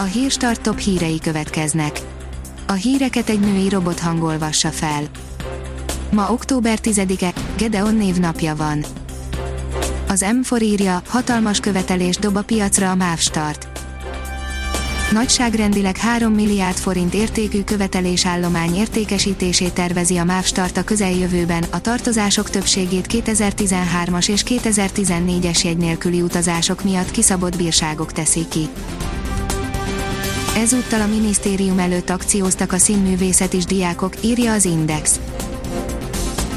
A hírstart top hírei következnek. A híreket egy női robot hangolvassa fel. Ma október 10-e, Gedeon névnapja van. Az M4 írja, hatalmas követelés dob a piacra a MÁV Start. Nagyságrendileg 3 milliárd forint értékű követelésállomány értékesítését tervezi a MÁV Start a közeljövőben, a tartozások többségét 2013-as és 2014-es jegy nélküli utazások miatt kiszabott bírságok teszik ki. Ezúttal a minisztérium előtt akcióztak a színművészet is diákok, írja az Index.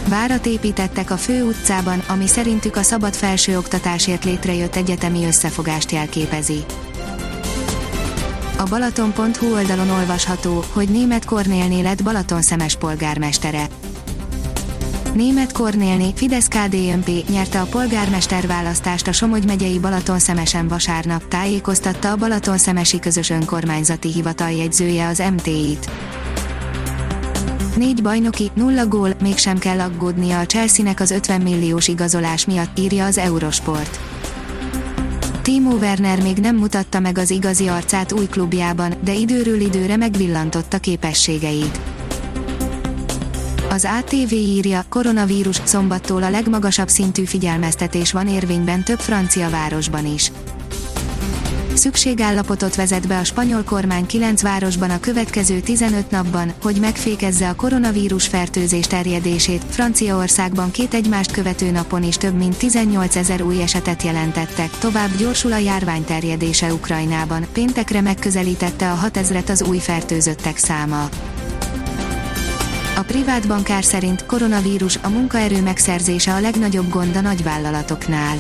Várat építettek a fő utcában, ami szerintük a szabad felsőoktatásért létrejött egyetemi összefogást jelképezi. A Balaton.hu oldalon olvasható, hogy német Kornélné lett Balaton szemes polgármestere. Német Kornélné, Fidesz KDNP nyerte a polgármester választást a Somogy megyei Balatonszemesen vasárnap, tájékoztatta a Balatonszemesi Közös Önkormányzati Hivatal jegyzője az MT-t. Négy bajnoki, nulla gól, mégsem kell aggódnia a Chelsea-nek az 50 milliós igazolás miatt, írja az Eurosport. Timo Werner még nem mutatta meg az igazi arcát új klubjában, de időről időre megvillantotta képességeit. Az ATV írja, koronavírus, szombattól a legmagasabb szintű figyelmeztetés van érvényben több francia városban is. Szükségállapotot vezet be a spanyol kormány kilenc városban a következő 15 napban, hogy megfékezze a koronavírus fertőzés terjedését. Franciaországban két egymást követő napon is több mint 18 ezer új esetet jelentettek. Tovább gyorsul a járvány terjedése Ukrajnában. Péntekre megközelítette a 6 ezret az új fertőzöttek száma. A privát bankár szerint koronavírus a munkaerő megszerzése a legnagyobb gond a nagyvállalatoknál.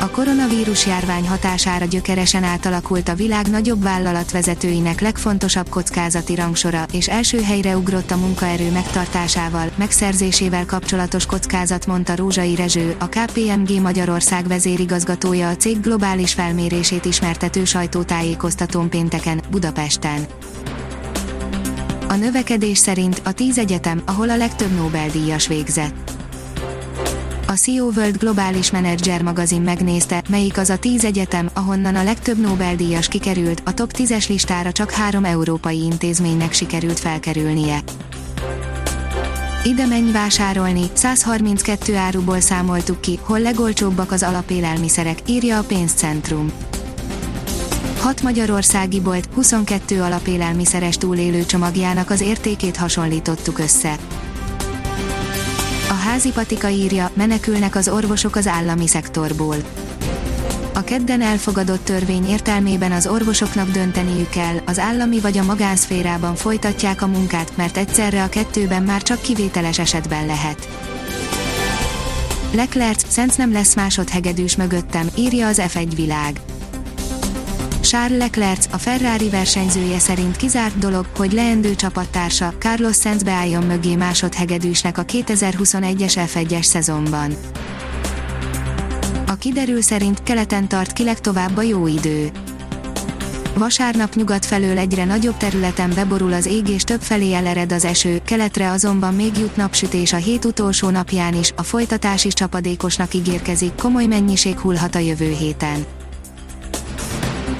A koronavírus járvány hatására gyökeresen átalakult a világ nagyobb vállalatvezetőinek legfontosabb kockázati rangsora, és első helyre ugrott a munkaerő megtartásával, megszerzésével kapcsolatos kockázat, mondta Rózsai Rezső, a KPMG Magyarország vezérigazgatója a cég globális felmérését ismertető sajtótájékoztatón pénteken, Budapesten. A növekedés szerint a tíz egyetem, ahol a legtöbb Nobel-díjas végzett. A CEO World Globális Manager magazin megnézte, melyik az a tíz egyetem, ahonnan a legtöbb Nobel-díjas kikerült, a top 10-es listára csak három európai intézménynek sikerült felkerülnie. Ide menj vásárolni, 132 áruból számoltuk ki, hol legolcsóbbak az alapélelmiszerek, írja a pénzcentrum. 6 magyarországi bolt 22 alapélelmiszeres túlélő csomagjának az értékét hasonlítottuk össze. A házi patika írja, menekülnek az orvosok az állami szektorból. A kedden elfogadott törvény értelmében az orvosoknak dönteniük kell, az állami vagy a magánszférában folytatják a munkát, mert egyszerre a kettőben már csak kivételes esetben lehet. Leclerc, Szent nem lesz másodhegedűs mögöttem, írja az F1 világ. Charles Leclerc, a Ferrari versenyzője szerint kizárt dolog, hogy leendő csapattársa, Carlos Sainz beálljon mögé másodhegedűsnek a 2021-es F1-es szezonban. A kiderül szerint keleten tart ki legtovább a jó idő. Vasárnap nyugat felől egyre nagyobb területen beborul az ég és több felé elered az eső, keletre azonban még jut napsütés a hét utolsó napján is, a folytatás is csapadékosnak ígérkezik, komoly mennyiség hullhat a jövő héten.